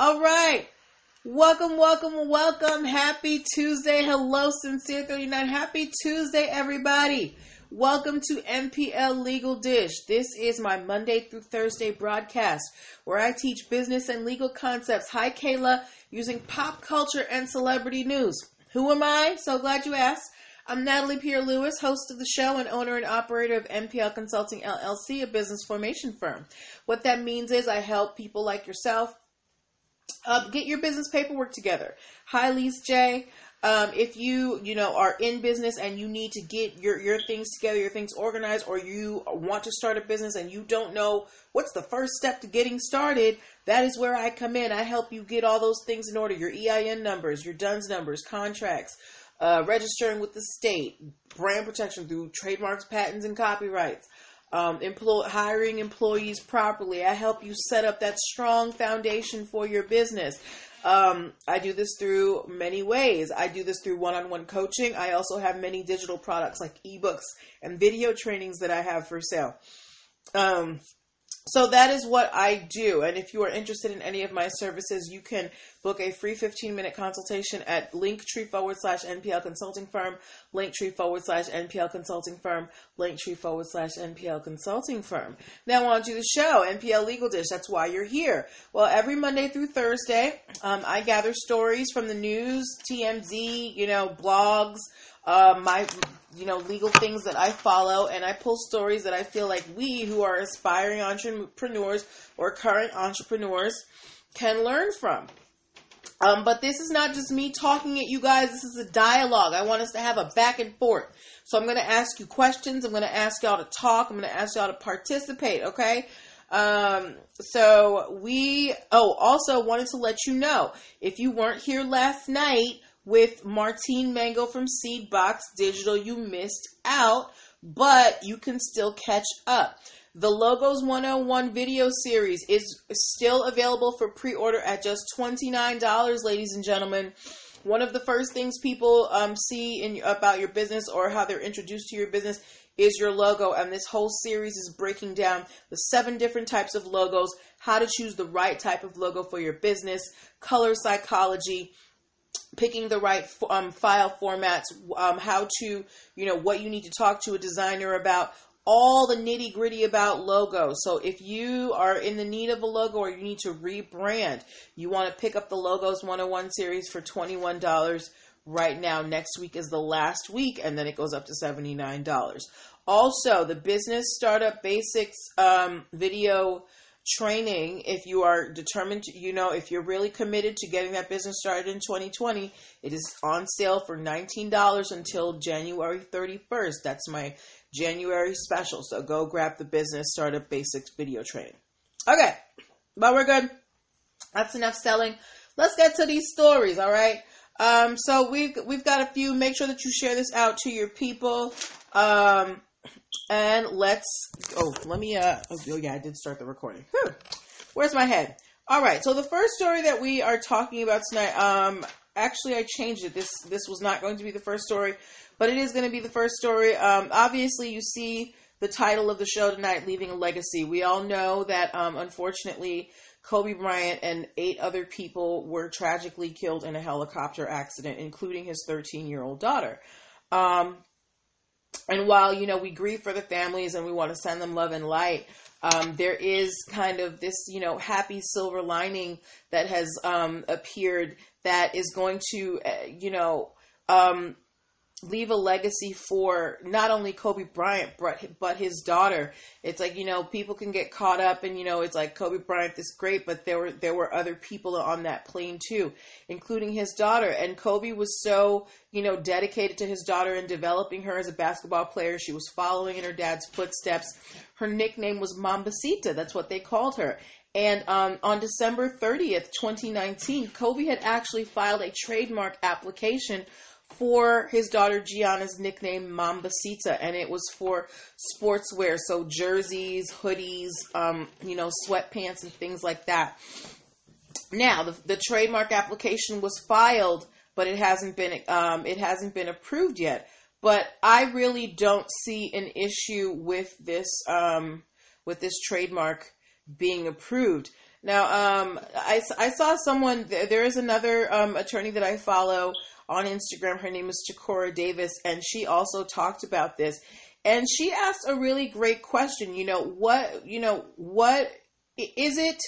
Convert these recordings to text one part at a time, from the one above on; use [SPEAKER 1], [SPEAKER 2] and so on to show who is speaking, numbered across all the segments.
[SPEAKER 1] All right. Welcome, welcome, welcome. Happy Tuesday. Hello, Sincere 39. Happy Tuesday, everybody. Welcome to NPL Legal Dish. This is my Monday through Thursday broadcast where I teach business and legal concepts. Hi, Kayla, using pop culture and celebrity news. Who am I? So glad you asked. I'm Natalie Pierre Lewis, host of the show and owner and operator of NPL Consulting LLC, a business formation firm. What that means is I help people like yourself uh, get your business paperwork together. Hi, Lise J. Um, if you you know are in business and you need to get your your things together, your things organized, or you want to start a business and you don't know what's the first step to getting started, that is where I come in. I help you get all those things in order: your EIN numbers, your DUNS numbers, contracts, uh, registering with the state, brand protection through trademarks, patents, and copyrights um, employ, hiring employees properly. I help you set up that strong foundation for your business. Um, I do this through many ways. I do this through one on one coaching. I also have many digital products like ebooks and video trainings that I have for sale. Um, so that is what I do. And if you are interested in any of my services, you can book a free 15 minute consultation at linktree forward slash NPL consulting firm, linktree forward slash NPL consulting firm, linktree forward slash NPL consulting firm. Now on to the show, NPL Legal Dish. That's why you're here. Well, every Monday through Thursday, um, I gather stories from the news, TMZ, you know, blogs, uh, my you know legal things that I follow, and I pull stories that I feel like we who are aspiring entrepreneurs or current entrepreneurs can learn from. Um, but this is not just me talking at you guys. This is a dialogue. I want us to have a back and forth. So I'm going to ask you questions. I'm going to ask y'all to talk. I'm going to ask y'all to participate. Okay. Um, so we, oh, also wanted to let you know if you weren't here last night, with Martine Mango from Seedbox Digital. You missed out, but you can still catch up. The Logos 101 video series is still available for pre order at just $29, ladies and gentlemen. One of the first things people um, see in about your business or how they're introduced to your business is your logo. And this whole series is breaking down the seven different types of logos, how to choose the right type of logo for your business, color psychology, picking the right um, file formats, um, how to, you know, what you need to talk to a designer about, all the nitty gritty about logos. So if you are in the need of a logo or you need to rebrand, you want to pick up the Logos 101 series for $21 right now. Next week is the last week, and then it goes up to $79. Also, the Business Startup Basics um, video training if you are determined to, you know if you're really committed to getting that business started in 2020 it is on sale for $19 until january 31st that's my january special. So go grab the business startup basics video training okay but we're good. That's enough selling. Let's get to these stories all right? Um, so we've we've got a few. Make sure that you share this out to your people. Um, and let's oh let me uh oh yeah I did start the recording. Whew. Where's my head? All right, so the first story that we are talking about tonight, um, actually I changed it. This this was not going to be the first story, but it is going to be the first story. Um, obviously, you see the title of the show tonight, "Leaving a Legacy." We all know that, um, unfortunately, Kobe Bryant and eight other people were tragically killed in a helicopter accident, including his 13 year old daughter. Um, and while you know we grieve for the families and we want to send them love and light um, there is kind of this you know happy silver lining that has um, appeared that is going to uh, you know um, leave a legacy for not only Kobe Bryant but but his daughter. It's like you know people can get caught up and you know it's like Kobe Bryant is great, but there were there were other people on that plane too, including his daughter. And Kobe was so you know dedicated to his daughter and developing her as a basketball player. She was following in her dad's footsteps. Her nickname was Mambacita. That's what they called her. And um, on December 30th, 2019, Kobe had actually filed a trademark application for his daughter Gianna's nickname Mambacita, and it was for sportswear, so jerseys, hoodies, um, you know, sweatpants, and things like that. Now, the, the trademark application was filed, but it hasn't been um, it hasn't been approved yet. But I really don't see an issue with this um, with this trademark being approved. Now, um, I, I saw someone, there is another um, attorney that I follow on Instagram. Her name is Chikora Davis, and she also talked about this. And she asked a really great question. You know, what, you know, what is it?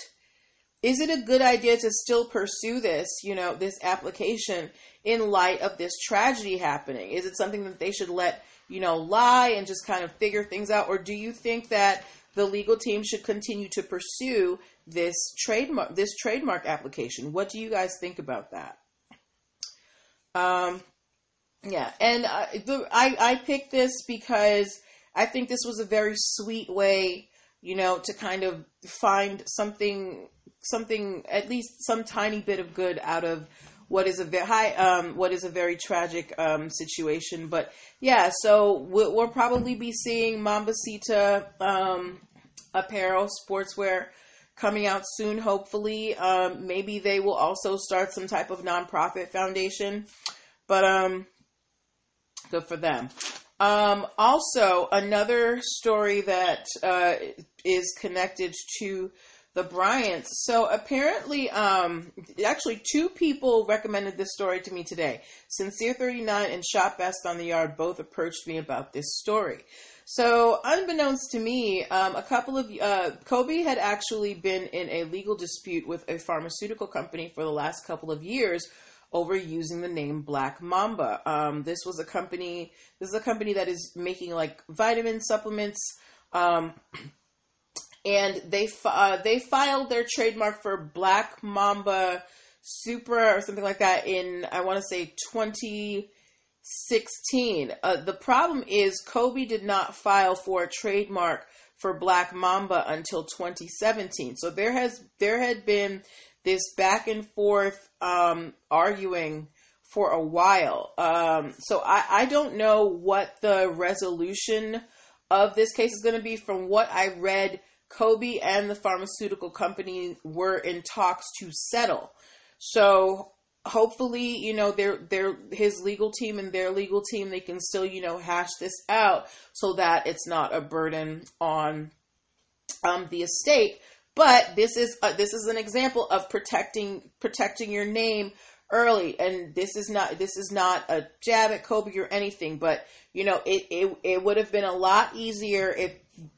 [SPEAKER 1] Is it a good idea to still pursue this, you know, this application in light of this tragedy happening? Is it something that they should let, you know, lie and just kind of figure things out? Or do you think that the legal team should continue to pursue this trademark this trademark application. What do you guys think about that? Um, yeah, and uh, the, I I picked this because I think this was a very sweet way, you know, to kind of find something something at least some tiny bit of good out of what is a very high, um, what is a very tragic um, situation. But yeah, so we'll, we'll probably be seeing Mambacita um, apparel, sportswear coming out soon. Hopefully, um, maybe they will also start some type of nonprofit foundation. But um, good for them. Um, also, another story that uh, is connected to the Bryants. So apparently, um, actually, two people recommended this story to me today. Sincere 39 and Shop Best on the Yard both approached me about this story. So, unbeknownst to me, um, a couple of uh, Kobe had actually been in a legal dispute with a pharmaceutical company for the last couple of years over using the name Black Mamba. Um, this was a company. This is a company that is making like vitamin supplements. Um, and they uh, they filed their trademark for Black Mamba Supra or something like that in I want to say 2016. Uh, the problem is Kobe did not file for a trademark for Black Mamba until 2017. So there has there had been this back and forth um, arguing for a while. Um, so I, I don't know what the resolution of this case is going to be. From what I read, Kobe and the pharmaceutical company were in talks to settle. So hopefully, you know, their their his legal team and their legal team they can still, you know, hash this out so that it's not a burden on um, the estate. But this is uh, this is an example of protecting protecting your name early and this is not this is not a jab at Kobe or anything but you know it it, it would have been a lot easier if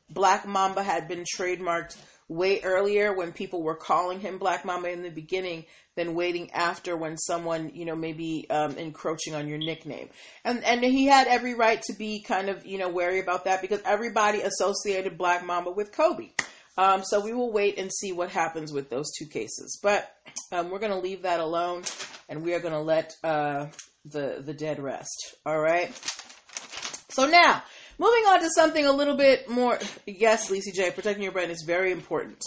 [SPEAKER 1] Black Mamba had been trademarked way earlier when people were calling him Black Mamba in the beginning than waiting after when someone, you know, maybe um, encroaching on your nickname. And and he had every right to be kind of, you know, wary about that because everybody associated Black Mamba with Kobe. Um, so we will wait and see what happens with those two cases. But um, we're going to leave that alone and we are going to let uh, the, the dead rest. All right. So now, Moving on to something a little bit more. Yes, Lacey J, protecting your brain is very important.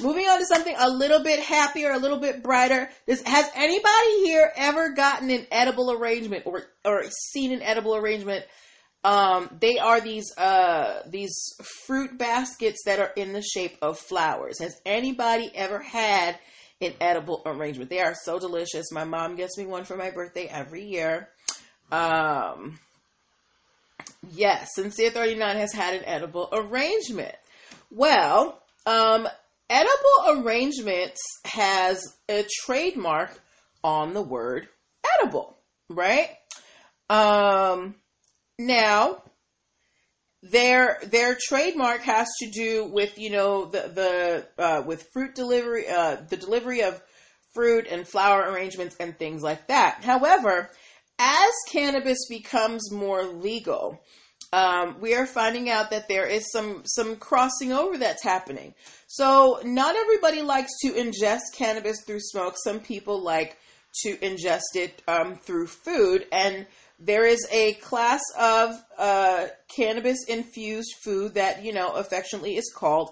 [SPEAKER 1] Moving on to something a little bit happier, a little bit brighter. Does, has anybody here ever gotten an edible arrangement or or seen an edible arrangement? Um, they are these uh, these fruit baskets that are in the shape of flowers. Has anybody ever had an edible arrangement? They are so delicious. My mom gets me one for my birthday every year. Um, Yes, Sincere 39 has had an edible arrangement. Well, um, edible arrangements has a trademark on the word edible, right? Um, now, their their trademark has to do with you know the the uh, with fruit delivery uh, the delivery of fruit and flower arrangements and things like that. However, as cannabis becomes more legal, um, we are finding out that there is some some crossing over that's happening. So not everybody likes to ingest cannabis through smoke. Some people like to ingest it um, through food, and there is a class of uh, cannabis infused food that you know affectionately is called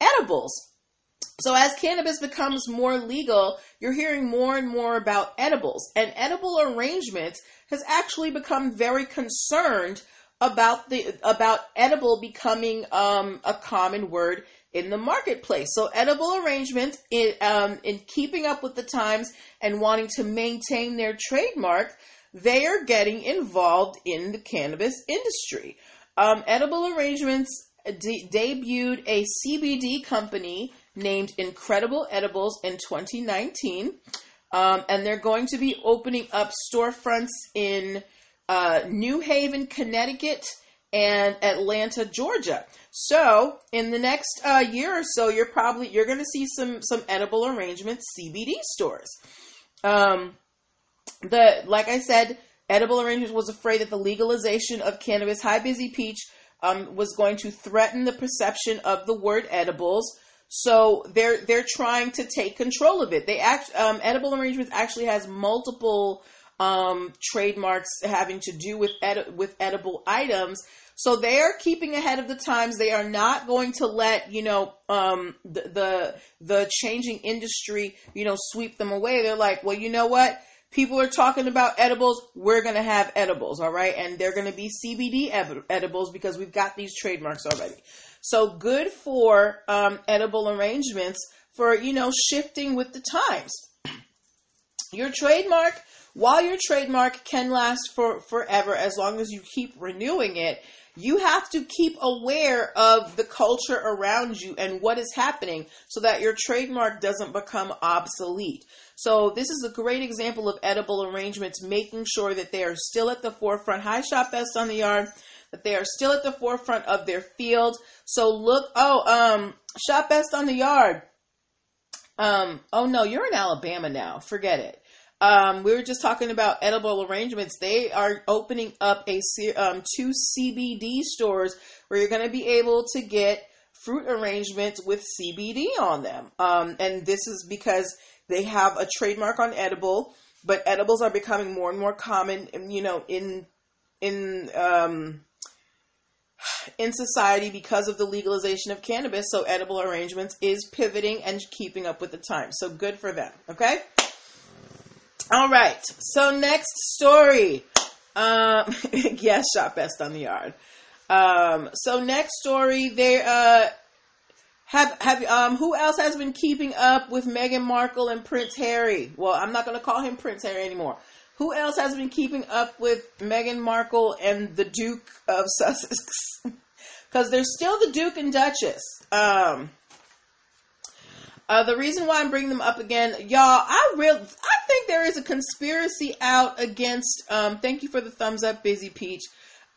[SPEAKER 1] edibles. So as cannabis becomes more legal, you're hearing more and more about edibles, and edible arrangements has actually become very concerned about the about edible becoming um, a common word in the marketplace. So edible arrangements, in, um, in keeping up with the times and wanting to maintain their trademark, they are getting involved in the cannabis industry. Um, edible arrangements de- debuted a CBD company named Incredible Edibles in 2019. Um, and they're going to be opening up storefronts in uh, New Haven, Connecticut, and Atlanta, Georgia. So in the next uh, year or so, you're probably you're going to see some some edible arrangements CBD stores. Um, the like I said, edible arrangements was afraid that the legalization of cannabis, high busy peach, um, was going to threaten the perception of the word edibles. So they're they're trying to take control of it. They act um, edible arrangements actually has multiple um, trademarks having to do with with edible items. So they are keeping ahead of the times. They are not going to let you know um, the, the the changing industry you know sweep them away. They're like, well, you know what? People are talking about edibles. We're going to have edibles, all right? And they're going to be CBD ed- edibles because we've got these trademarks already. So good for um, edible arrangements for you know shifting with the times. Your trademark while your trademark can last for forever as long as you keep renewing it, you have to keep aware of the culture around you and what is happening so that your trademark doesn't become obsolete. So, this is a great example of edible arrangements, making sure that they are still at the forefront. Hi, Shop Best on the Yard. That they are still at the forefront of their field. So, look, oh, um, Shop Best on the Yard. Um, oh no, you're in Alabama now. Forget it. Um, we were just talking about edible arrangements. They are opening up a um, two CBD stores where you're going to be able to get fruit arrangements with CBD on them. Um, and this is because they have a trademark on edible, but edibles are becoming more and more common. You know, in in um, in society because of the legalization of cannabis. So edible arrangements is pivoting and keeping up with the times. So good for them. Okay. All right. So next story. Um, yes, shot best on the yard. Um, so next story, they uh, have have um, who else has been keeping up with Meghan Markle and Prince Harry? Well, I'm not going to call him Prince Harry anymore. Who else has been keeping up with Meghan Markle and the Duke of Sussex? Because they're still the Duke and Duchess. Um, uh, the reason why I'm bringing them up again, y'all, I real I think there is a conspiracy out against. Um, thank you for the thumbs up, Busy Peach.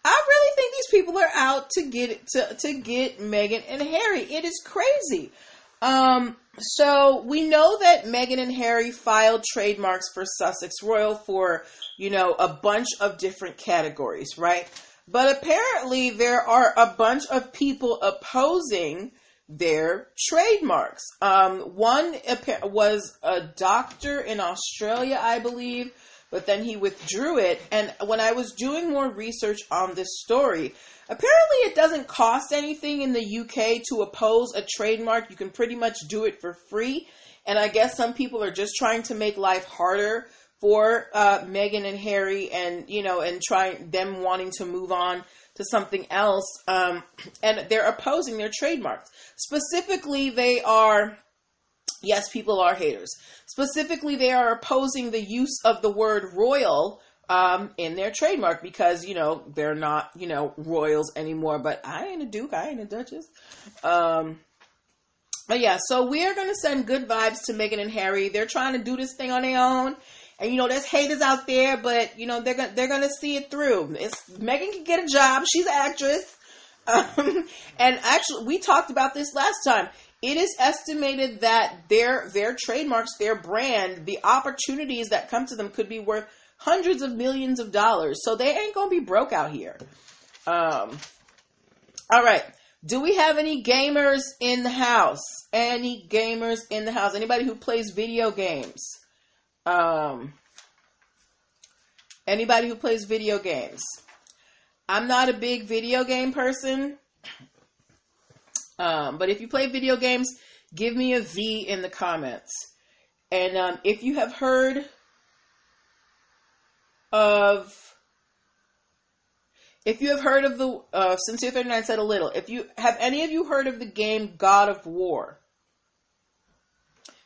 [SPEAKER 1] I really think these people are out to get to to get Meghan and Harry. It is crazy. Um, so we know that Meghan and Harry filed trademarks for Sussex Royal for you know a bunch of different categories, right? But apparently there are a bunch of people opposing their trademarks. Um, one was a doctor in Australia, I believe, but then he withdrew it. And when I was doing more research on this story, apparently it doesn't cost anything in the UK to oppose a trademark. You can pretty much do it for free. And I guess some people are just trying to make life harder for uh, Meghan and Harry, and you know, and trying them wanting to move on to something else, um, and they're opposing their trademarks. Specifically, they are. Yes, people are haters. Specifically, they are opposing the use of the word royal um, in their trademark because you know they're not you know royals anymore. But I ain't a duke, I ain't a duchess. Um, but yeah, so we are gonna send good vibes to Meghan and Harry. They're trying to do this thing on their own, and you know, there's haters out there, but you know, they're gonna they're gonna see it through. It's Meghan can get a job. She's an actress. Um, and actually, we talked about this last time. It is estimated that their their trademarks, their brand, the opportunities that come to them could be worth hundreds of millions of dollars. So they ain't gonna be broke out here. Um, all right. Do we have any gamers in the house? Any gamers in the house? Anybody who plays video games? Um, anybody who plays video games. I'm not a big video game person. Um, but if you play video games, give me a V in the comments. And um, if you have heard of, if you have heard of the, uh, Sincere 39 said a little, if you, have any of you heard of the game God of War?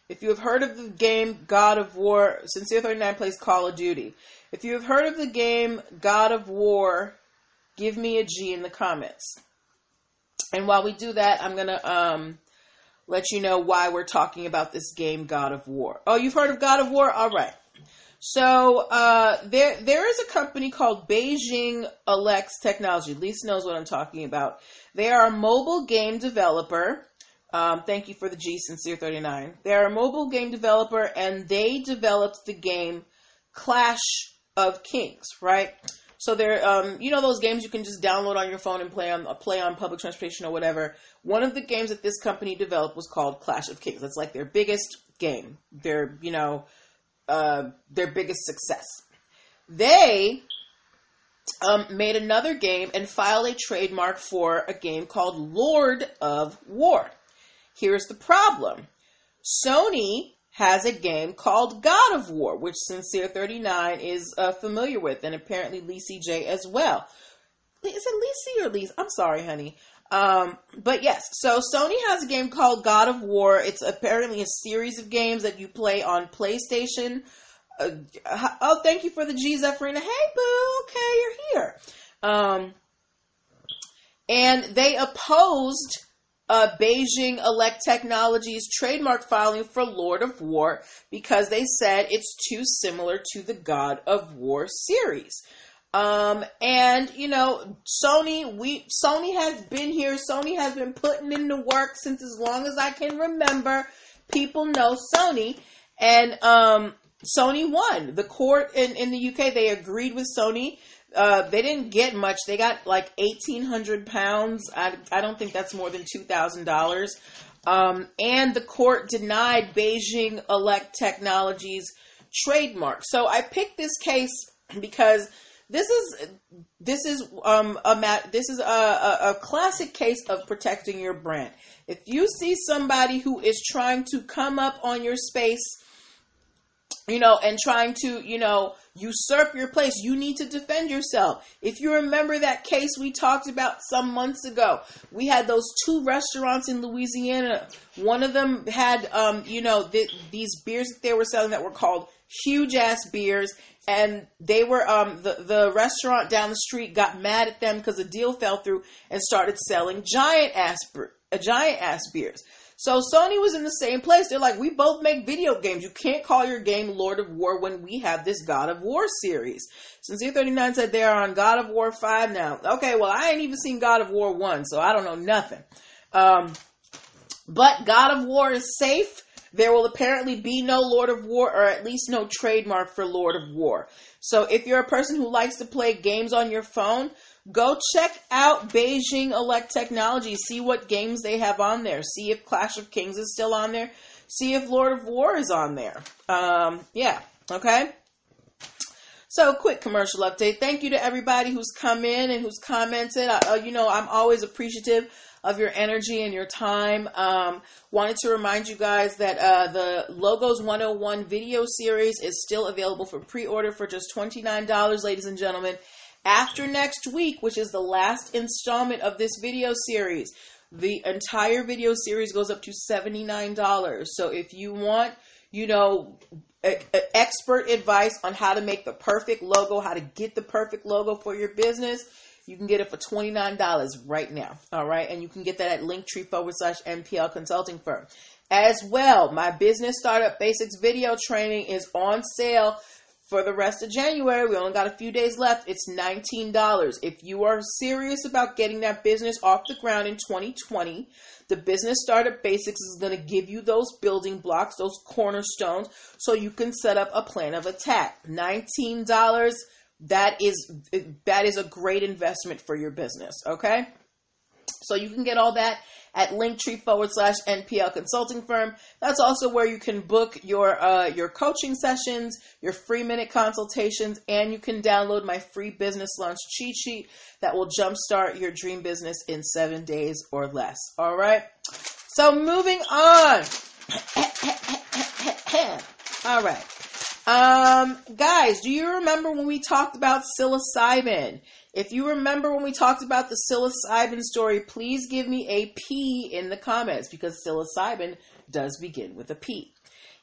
[SPEAKER 1] If you have heard of the game God of War, Sincere 39 plays Call of Duty. If you have heard of the game God of War, give me a G in the comments. And while we do that, I'm gonna um let you know why we're talking about this game, God of War. Oh, you've heard of God of War? All right. So uh, there there is a company called Beijing Elex Technology. Lisa knows what I'm talking about. They are a mobile game developer. Um, thank you for the G Sincere 39. They're a mobile game developer and they developed the game Clash of Kings, right? So they're, um, you know, those games you can just download on your phone and play on play on public transportation or whatever. One of the games that this company developed was called Clash of Kings. That's like their biggest game. Their, you know, uh, their biggest success. They um, made another game and filed a trademark for a game called Lord of War. Here's the problem Sony has a game called God of War, which Sincere39 is uh, familiar with, and apparently Lisi J as well. Is it Lisi or Lise? I'm sorry, honey. Um, but yes, so Sony has a game called God of War. It's apparently a series of games that you play on PlayStation. Uh, oh, thank you for the G Zephyrina. Hey, boo. Okay, you're here. Um, and they opposed uh, Beijing Elex Technologies trademark filing for Lord of War because they said it's too similar to the God of War series. Um, and you know, Sony, we Sony has been here. Sony has been putting in the work since as long as I can remember. People know Sony, and um, Sony won. The court in, in the UK they agreed with Sony. Uh, they didn't get much. They got like eighteen hundred pounds. I I don't think that's more than two thousand dollars. Um, and the court denied Beijing Elex Technologies trademark. So I picked this case because this is this is um a mat this is a, a, a classic case of protecting your brand. If you see somebody who is trying to come up on your space, you know, and trying to, you know, usurp your place, you need to defend yourself. If you remember that case we talked about some months ago, we had those two restaurants in Louisiana. One of them had, um, you know, th- these beers that they were selling that were called huge ass beers and they were um the the restaurant down the street got mad at them because the deal fell through and started selling giant ass a giant ass beers. So Sony was in the same place. They're like, we both make video games. You can't call your game Lord of War when we have this God of War series. Since Sincere 39 said they are on God of War 5 now. Okay, well, I ain't even seen God of War 1, so I don't know nothing. Um, but God of War is safe. There will apparently be no Lord of War, or at least no trademark for Lord of War. So if you're a person who likes to play games on your phone, go check out Beijing Elex Technology. See what games they have on there. See if Clash of Kings is still on there. See if Lord of War is on there. Um, yeah, okay. So, quick commercial update. Thank you to everybody who's come in and who's commented. Uh, you know, I'm always appreciative of your energy and your time. Um, wanted to remind you guys that uh, the Logos 101 video series is still available for pre order for just $29, ladies and gentlemen. After next week, which is the last installment of this video series, the entire video series goes up to $79. So if you want, you know, a, a expert advice on how to make the perfect logo, how to get the perfect logo for your business, you can get it for $29 right now. All right. And you can get that at linktree forward slash NPL consulting firm. As well, my business startup basics video training is on sale for the rest of January. We only got a few days left. It's $19. If you are serious about getting that business off the ground in 2020, the business startup basics is going to give you those building blocks, those cornerstones, so you can set up a plan of attack. $19 that is that is a great investment for your business. Okay. So you can get all that at linktree forward slash NPL consulting firm. That's also where you can book your uh, your coaching sessions, your free minute consultations, and you can download my free business launch cheat sheet that will jumpstart your dream business in seven days or less. All right. So moving on. all right. Um, guys, do you remember when we talked about psilocybin? If you remember when we talked about the psilocybin story, please give me a P in the comments because psilocybin does begin with a P.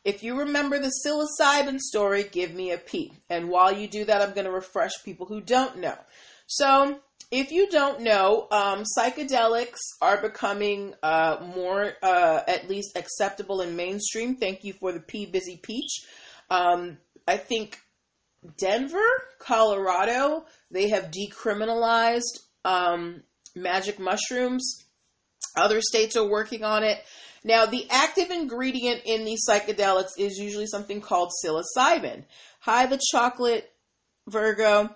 [SPEAKER 1] If you remember the psilocybin story, give me a P. And while you do that, I'm going to refresh people who don't know. So, if you don't know, um, psychedelics are becoming uh, more, uh, at least, acceptable in mainstream. Thank you for the P Busy Peach. Um, I think Denver, Colorado, they have decriminalized um, magic mushrooms. Other states are working on it. Now, the active ingredient in these psychedelics is usually something called psilocybin. Hi, the chocolate Virgo.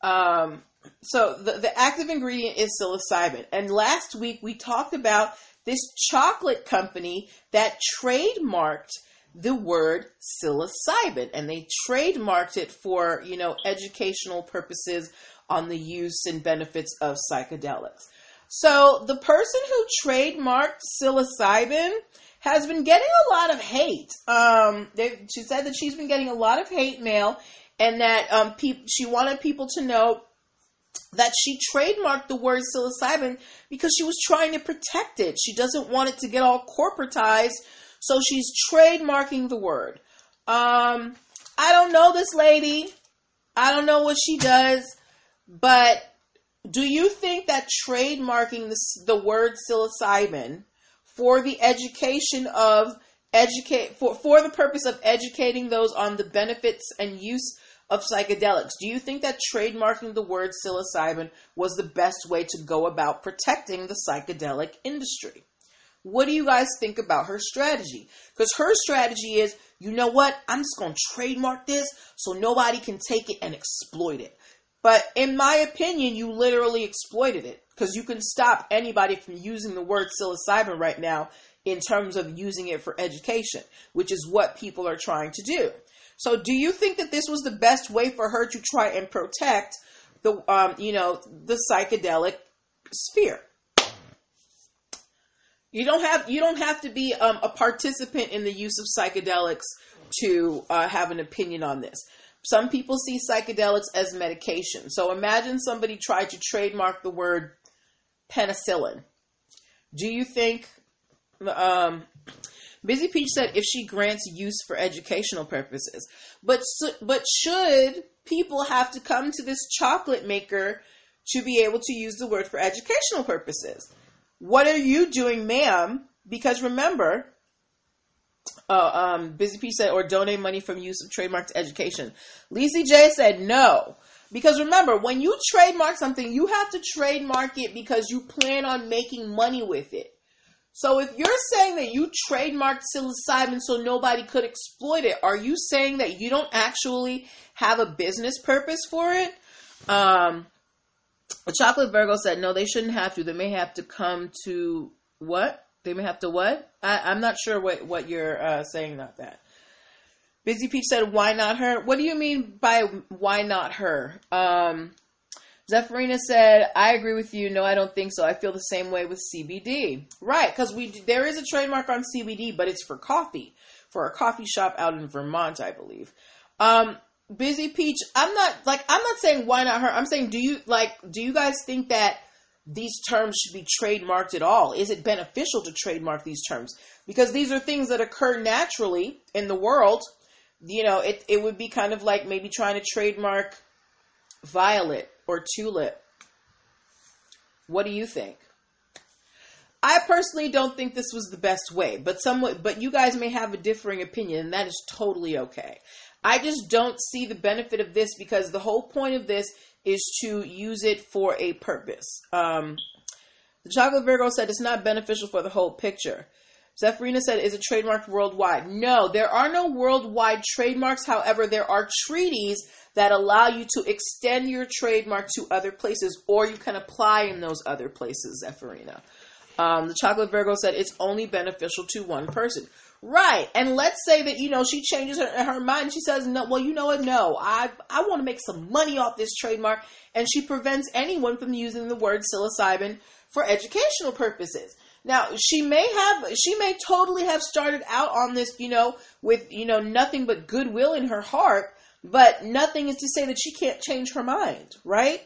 [SPEAKER 1] Um, so the, the active ingredient is psilocybin. And last week we talked about this chocolate company that trademarked the word psilocybin and they trademarked it for, you know, educational purposes on the use and benefits of psychedelics. So the person who trademarked psilocybin has been getting a lot of hate. Um, they, she said that she's been getting a lot of hate mail, and that um, pe- she wanted people to know that she trademarked the word psilocybin because she was trying to protect it. She doesn't want it to get all corporatized, so she's trademarking the word. Um, I don't know this lady. I don't know what she does, but do you think that trademarking the, the word psilocybin for the education of educate for, for the purpose of educating those on the benefits and use of psychedelics. Do you think that trademarking the word psilocybin was the best way to go about protecting the psychedelic industry? What do you guys think about her strategy? Because her strategy is, you know what? I'm just going to trademark this so nobody can take it and exploit it. But in my opinion, you literally exploited it because you can stop anybody from using the word psilocybin right now in terms of using it for education, which is what people are trying to do. So, do you think that this was the best way for her to try and protect the, um, you know, the psychedelic sphere? You don't have you don't have to be um, a participant in the use of psychedelics to uh, have an opinion on this. Some people see psychedelics as medication. So imagine somebody tried to trademark the word penicillin. Do you think? Um, Busy Peach said if she grants use for educational purposes, but but should people have to come to this chocolate maker to be able to use the word for educational purposes? What are you doing, ma'am? Because remember, uh, um, Busy P said, or donate money from use of trademark to education. Lisa J said no. Because remember, when you trademark something, you have to trademark it because you plan on making money with it. So if you're saying that you trademarked psilocybin so nobody could exploit it, are you saying that you don't actually have a business purpose for it? Um, Chocolate Virgo said, no, they shouldn't have to. They may have to come to what? They may have to what? I, am not sure what, what you're uh, saying about that. Busy Peach said, why not her? What do you mean by why not her? Um, Zephyrina said, I agree with you. No, I don't think so. I feel the same way with CBD. Right, because we there is a trademark on CBD, but it's for coffee, for a coffee shop out in Vermont, I believe. Um, Busy Peach, I'm not like I'm not saying why not her. I'm saying do you like do you guys think that these terms should be trademarked at all? Is it beneficial to trademark these terms? Because these are things that occur naturally in the world. You know, it, it would be kind of like maybe trying to trademark violet or tulip. What do you think? I personally don't think this was the best way, but somewhat but you guys may have a differing opinion and that is totally okay. I just don't see the benefit of this because the whole point of this is to use it for a purpose. Um, the Chocolate Virgo said it's not beneficial for the whole picture. Zephyrina said, is it trademarked worldwide? No, there are no worldwide trademarks. However, there are treaties that allow you to extend your trademark to other places, or you can apply in those other places, Zephyrina. Um, the Chocolate Virgo said it's only beneficial to one person. Right. And let's say that, you know, she changes her, her mind. She says, no, well, you know what? No, I, I want to make some money off this trademark. And she prevents anyone from using the word psilocybin for educational purposes. Now, she may have, she may totally have started out on this, you know, with, you know, nothing but goodwill in her heart, but nothing is to say that she can't change her mind, right?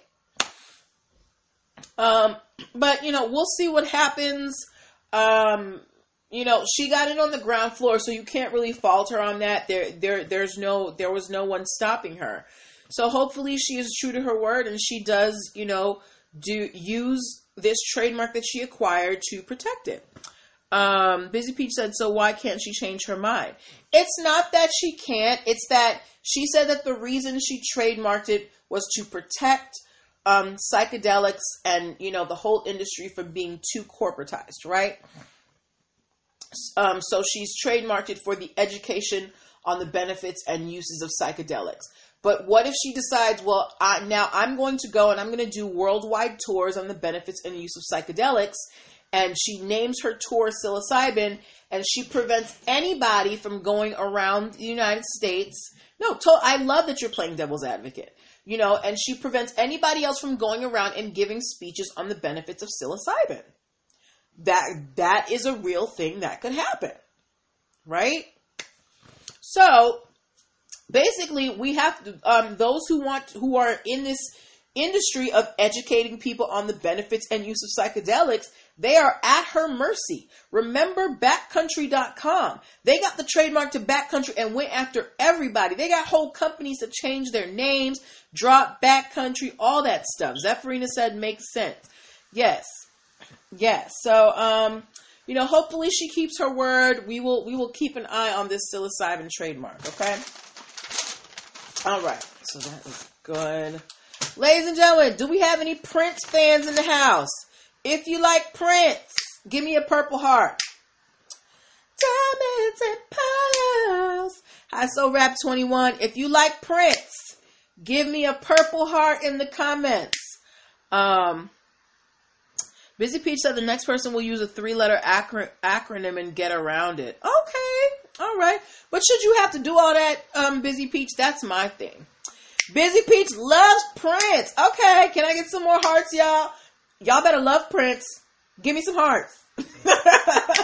[SPEAKER 1] Um, but, you know, we'll see what happens. Um, you know, she got it on the ground floor, so you can't really fault her on that. There, there, there's no, there was no one stopping her. So hopefully she is true to her word and she does, you know, do use this trademark that she acquired to protect it. Um, Busy Peach said, so why can't she change her mind? It's not that she can't, it's that she said that the reason she trademarked it was to protect um, psychedelics and, you know, the whole industry from being too corporatized, right? Um, so she's trademarked it for the education on the benefits and uses of psychedelics. But what if she decides, well, I, now I'm going to go and I'm going to do worldwide tours on the benefits and use of psychedelics, and she names her tour psilocybin, and she prevents anybody from going around the United States. No, to, I love that you're playing devil's advocate, you know, and she prevents anybody else from going around and giving speeches on the benefits of psilocybin. That that is a real thing that could happen, right? So basically, we have to, um, those who want who are in this industry of educating people on the benefits and use of psychedelics. They are at her mercy. Remember backcountry.com. They got the trademark to backcountry and went after everybody. They got whole companies that changed their names, drop backcountry, all that stuff. Zephyrina said makes sense. Yes. Yes. So, um, you know, hopefully she keeps her word. We will we will keep an eye on this psilocybin trademark, okay? All right. So that is good. Ladies and gentlemen, do we have any Prince fans in the house? If you like Prince, give me a purple heart. Diamonds and pearls. Hi, so rap 21. If you like Prince, give me a purple heart in the comments. Um, Busy Peach said the next person will use a three letter acro- acronym and get around it. Okay, all right. But should you have to do all that, um, Busy Peach? That's my thing. Busy Peach loves Prince. Okay, can I get some more hearts, y'all? Y'all better love Prince. Give me some hearts. Diamonds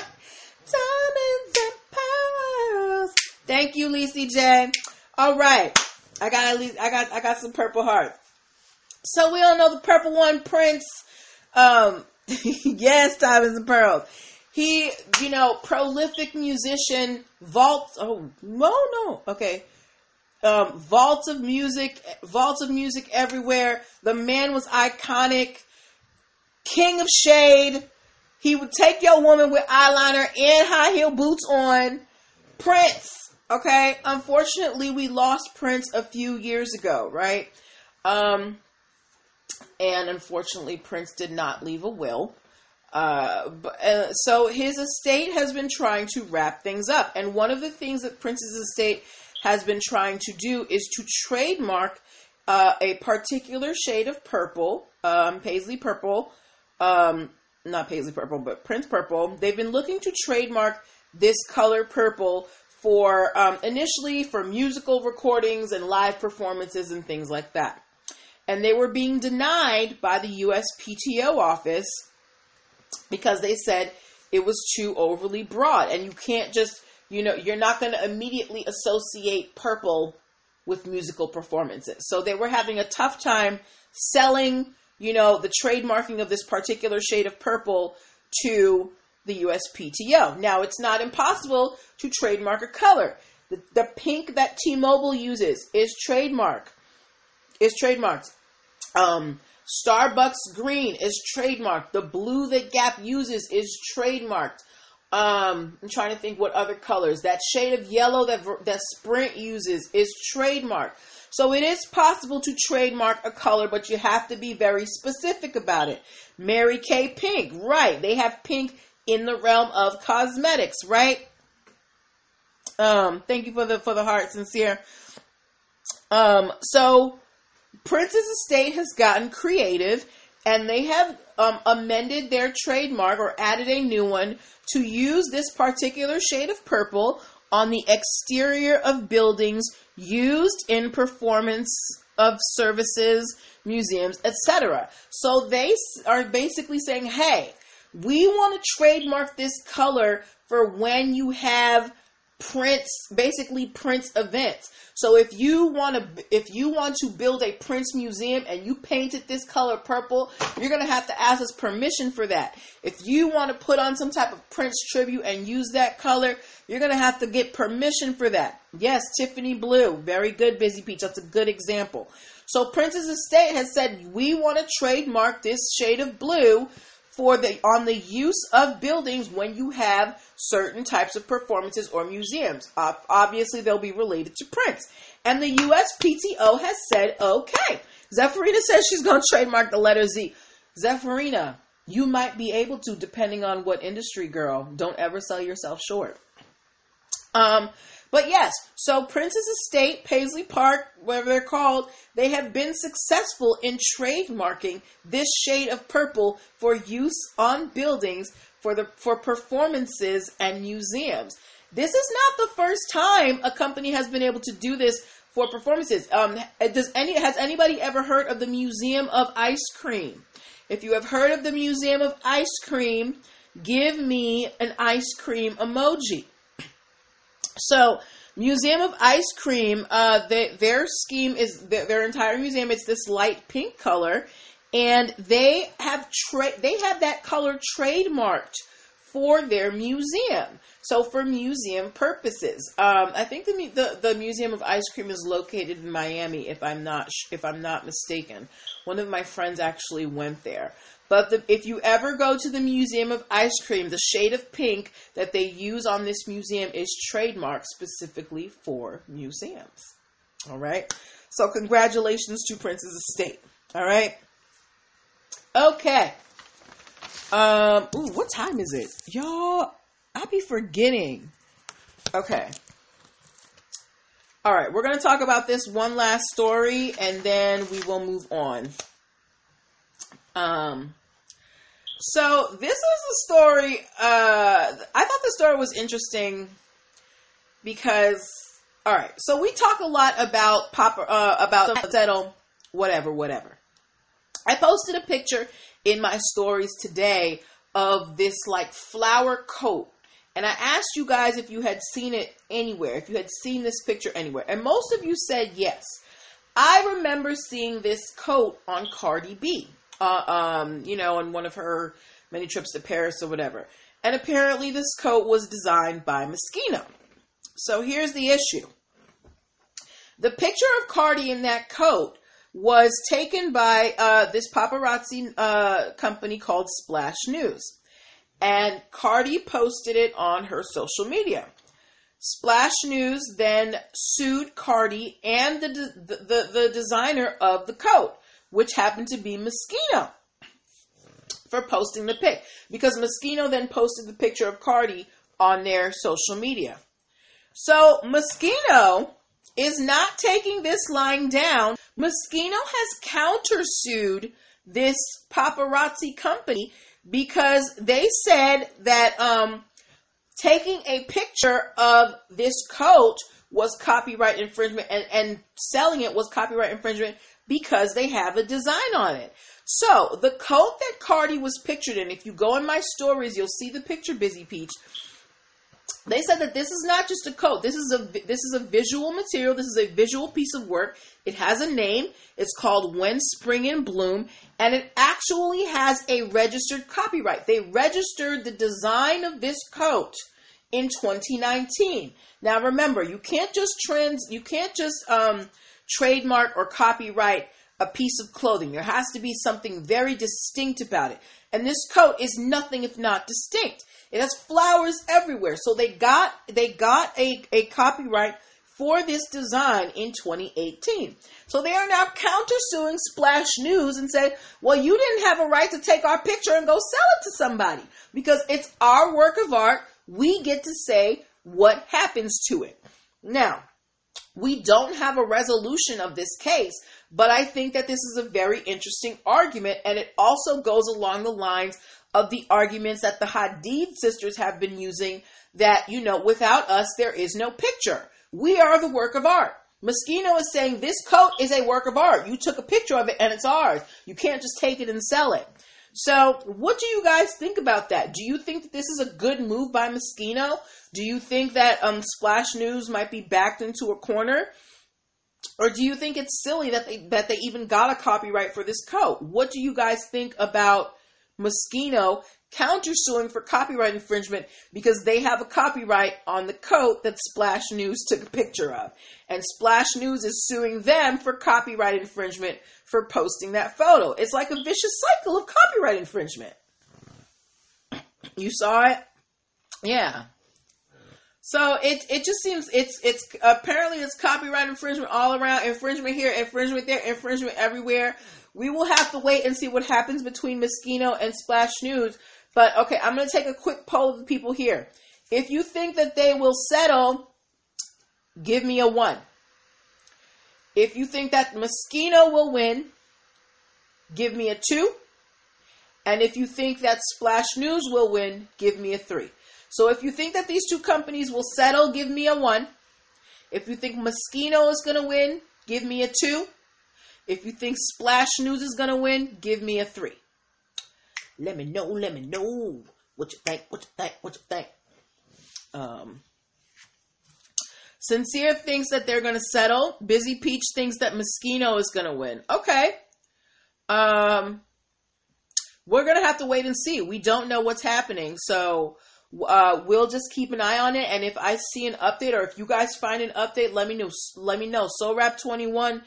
[SPEAKER 1] and pearls. Thank you, Lisa J. All right, I got at least I got I got some purple hearts. So we all know the purple one, Prince. Um, yes, diamonds and pearls. He, you know, prolific musician, vaults. Oh no, no, okay. Um, vaults of music, vaults of music everywhere. The man was iconic, king of shade. He would take your woman with eyeliner and high heel boots on. Prince, okay. Unfortunately, we lost Prince a few years ago, right? Um, and unfortunately, Prince did not leave a will. Uh, but, uh, so his estate has been trying to wrap things up, and one of the things that Prince's estate has been trying to do is to trademark uh, a particular shade of purple, um, paisley purple, um, not paisley purple, but Prince purple. They've been looking to trademark this color purple for um, initially for musical recordings and live performances and things like that and they were being denied by the USPTO office because they said it was too overly broad. And you can't just you know you're not going to immediately associate purple with musical performances. So they were having a tough time selling you know the trademarking of this particular shade of purple to the USPTO now it's not impossible to trademark a color. The, the pink that T-Mobile uses is trademark is trademarked um, Starbucks green is trademarked. The blue that Gap uses is trademarked. Um, I'm trying to think what other colors. That shade of yellow that that Sprint uses is trademarked. So it is possible to trademark a color, but you have to be very specific about it. Mary Kay Pink, right? They have pink in the realm of cosmetics, right? Um, thank you for the for the heart, sincere. Um, so Prince's estate has gotten creative and they have um, amended their trademark or added a new one to use this particular shade of purple on the exterior of buildings used in performance of services, museums, etc. So they are basically saying, hey, we want to trademark this color for when you have Prince basically Prince events. So if you want to if you want to build a Prince museum and you painted this color purple, you're to have to ask us permission for that. If you want to put on some type of Prince tribute and use that color, you're to have to get permission for that. Yes, Tiffany Blue, very good Busy Peach. That's a good example. So Prince's estate has said we want to trademark this shade of blue for the on the use of buildings when you have certain types of performances or museums. Uh, obviously, they'll be related to Prince. And the USPTO has said, okay. Zephyrina says she's going to trademark the letter Z. Zephyrina, you might be able to, depending on what industry, girl. Don't ever sell yourself short. Um, but yes, so Prince's Estate, Paisley Park, whatever they're called, they have been successful in trademarking this shade of purple for use on buildings for the for performances and museums. This is not the first time a company has been able to do this for performances. Um, does any has anybody ever heard of the Museum of Ice Cream? If you have heard of the Museum of Ice Cream, give me an ice cream emoji. So, Museum of Ice Cream, uh, they, their scheme is their, their, entire museum. It's this light pink color, and they have tra- they have that color trademarked for their museum. So for museum purposes, um, I think the, the, the Museum of Ice Cream is located in Miami. If I'm not if I'm not mistaken, one of my friends actually went there. But the, if you ever go to the Museum of Ice Cream, the shade of pink that they use on this museum is trademarked specifically for museums. All right. So congratulations to Prince's Estate. All right. Okay. Um. Ooh, what time is it, y'all? I be forgetting. Okay. All right, we're going to talk about this one last story and then we will move on. Um, so this is a story. Uh, I thought the story was interesting because, all right. So we talk a lot about Papa uh, about the settle, whatever, whatever. I posted a picture in my stories today of this like flower coat. And I asked you guys if you had seen it anywhere, if you had seen this picture anywhere. And most of you said yes. I remember seeing this coat on Cardi B uh, um, you know, on one of her many trips to Paris or whatever. And apparently, this coat was designed by Moschino. So here's the issue the picture of Cardi in that coat was taken by uh, this paparazzi uh, company called Splash News. And Cardi posted it on her social media. Splash News then sued Cardi and the, the, the, the designer of the coat which happened to be Moschino for posting the pic. Because Moschino then posted the picture of Cardi on their social media. So Moschino is not taking this lying down. Moschino has countersued this paparazzi company because they said that um, taking a picture of this coat was copyright infringement and, and selling it was copyright infringement because they have a design on it. So the coat that Cardi was pictured in, if you go in my stories, you'll see the picture, Busy Peach. They said that this is not just a coat. This is a this is a visual material. This is a visual piece of work. It has a name. It's called When Spring in Bloom, and it actually has a registered copyright. They registered the design of this coat in 2019. Now remember, you can't just trans you can't just um trademark or copyright a piece of clothing. There has to be something very distinct about it. And this coat is nothing if not distinct. It has flowers everywhere. So they got they got a, a copyright for this design in 2018. So they are now countersuing Splash News and say, well, you didn't have a right to take our picture and go sell it to somebody because it's our work of art. We get to say what happens to it. Now, we don't have a resolution of this case, but I think that this is a very interesting argument, and it also goes along the lines of the arguments that the Hadid sisters have been using that, you know, without us, there is no picture. We are the work of art. Moschino is saying this coat is a work of art. You took a picture of it and it's ours. You can't just take it and sell it. So, what do you guys think about that? Do you think that this is a good move by Moschino? Do you think that um, Splash News might be backed into a corner? Or do you think it's silly that they that they even got a copyright for this coat? What do you guys think about Moschino countersuing for copyright infringement because they have a copyright on the coat that Splash News took a picture of. And Splash News is suing them for copyright infringement for posting that photo. It's like a vicious cycle of copyright infringement. You saw it? Yeah. So it it just seems it's it's apparently it's copyright infringement all around, infringement here, infringement there, infringement everywhere. We will have to wait and see what happens between Moschino and Splash News. But okay, I'm going to take a quick poll of the people here. If you think that they will settle, give me a one. If you think that Moschino will win, give me a two. And if you think that Splash News will win, give me a three. So if you think that these two companies will settle, give me a one. If you think Moschino is going to win, give me a two. If you think Splash News is going to win, give me a three. Let me know, let me know what you think, what you think, what you think. Um, Sincere thinks that they're going to settle. Busy Peach thinks that Moschino is going to win. Okay. Um, we're going to have to wait and see. We don't know what's happening. So uh, we'll just keep an eye on it. And if I see an update or if you guys find an update, let me know. Let me know. So Rap 21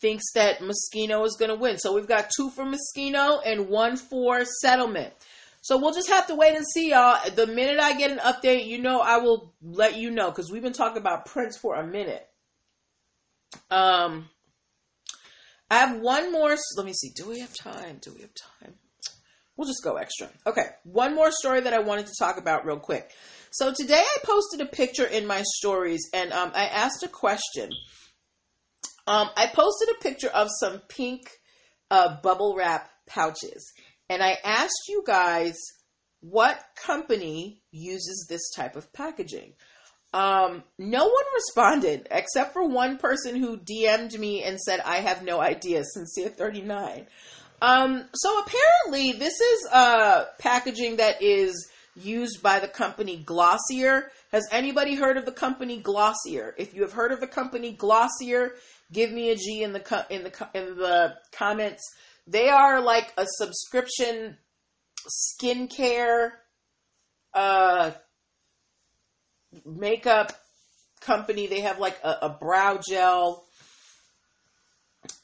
[SPEAKER 1] thinks that Moschino is going to win. So we've got two for Moschino and one for settlement. So we'll just have to wait and see, y'all. The minute I get an update, you know, I will let you know because we've been talking about Prince for a minute. Um, I have one more. Let me see. Do we have time? Do we have time? We'll just go extra. Okay, one more story that I wanted to talk about real quick. So today I posted a picture in my stories and um, I asked a question. Um, I posted a picture of some pink uh, bubble wrap pouches and I asked you guys what company uses this type of packaging. Um, no one responded except for one person who DM'd me and said, I have no idea, Sincere 39. Um, so apparently this is a packaging that is used by the company Glossier. Has anybody heard of the company Glossier? If you have heard of the company Glossier, give me a G in the in the in the comments. They are like a subscription skincare uh makeup company. They have like a, a brow gel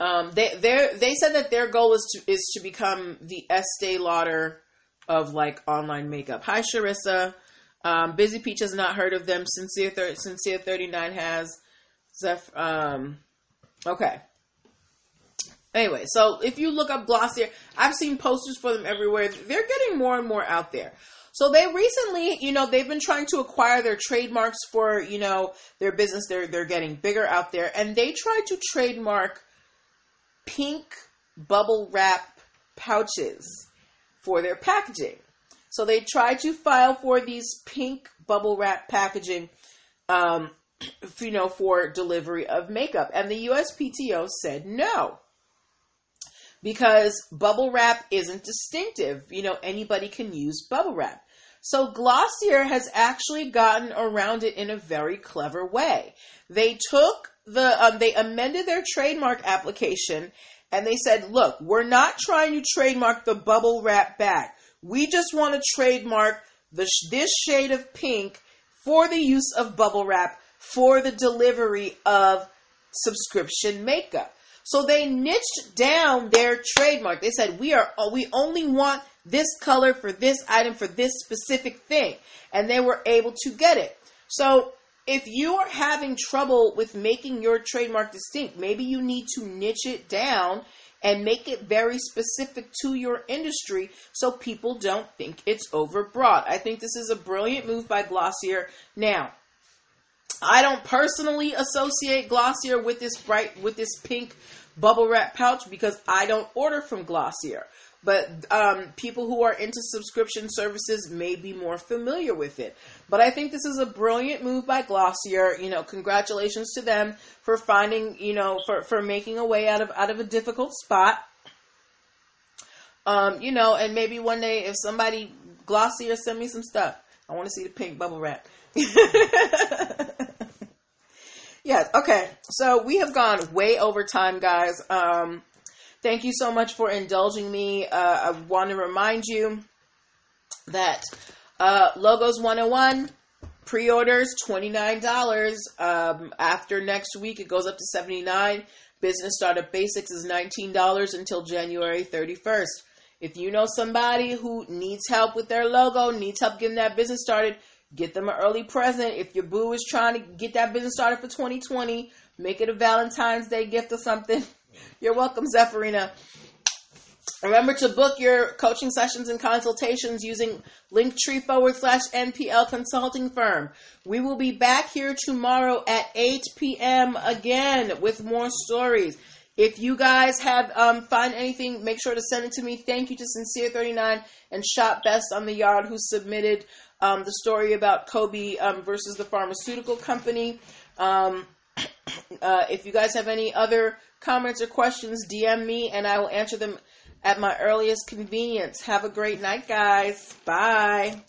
[SPEAKER 1] um, they they they said that their goal is to is to become the Estee Lauder of like online makeup. Hi, Sharissa. Um, Busy Peach has not heard of them. Sincere thir- Sincere thirty nine has. Zeph. Um, okay. Anyway, so if you look up Glossier, I've seen posters for them everywhere. They're getting more and more out there. So they recently, you know, they've been trying to acquire their trademarks for, you know, their business. They're they're getting bigger out there, and they tried to trademark pink bubble wrap pouches for their packaging. So they tried to file for these pink bubble wrap packaging, um, you know, for delivery of makeup, and the USPTO said no because bubble wrap isn't distinctive. You know, anybody can use bubble wrap. So Glossier has actually gotten around it in a very clever way. They took the um, they amended their trademark application and they said, "Look, we're not trying to trademark the bubble wrap bag. We just want to trademark the this shade of pink for the use of bubble wrap for the delivery of subscription makeup." So they niched down their trademark. They said, "We are we only want this color for this item for this specific thing." And they were able to get it. So if you are having trouble with making your trademark distinct, maybe you need to niche it down and make it very specific to your industry so people don't think it's overbroad. I think this is a brilliant move by Glossier. Now, I don't personally associate Glossier with this bright with this pink bubble wrap pouch because I don't order from Glossier but um, people who are into subscription services may be more familiar with it. But I think this is a brilliant move by Glossier. You know, congratulations to them for finding, you know, for, for making a way out of out of a difficult spot. Um, you know, and maybe one day if somebody glossier send me some stuff, I want to see the pink bubble wrap. yes. Okay. So we have gone way over time, guys. Um, thank you so much for indulging me. Uh, I want to remind you that uh, Logos 101 pre-orders $29 um, after next week it goes up to 79. business startup basics is $19 until january 31st if you know somebody who needs help with their logo needs help getting that business started get them an early present if your boo is trying to get that business started for 2020 make it a valentine's day gift or something you're welcome zephyrina Remember to book your coaching sessions and consultations using linktree forward slash NPL consulting firm. We will be back here tomorrow at 8 p.m. again with more stories. If you guys have um, find anything, make sure to send it to me. Thank you to Sincere39 and Shop Best on the Yard who submitted um, the story about Kobe um, versus the pharmaceutical company. Um, uh, if you guys have any other comments or questions, DM me and I will answer them at my earliest convenience. Have a great night, guys. Bye.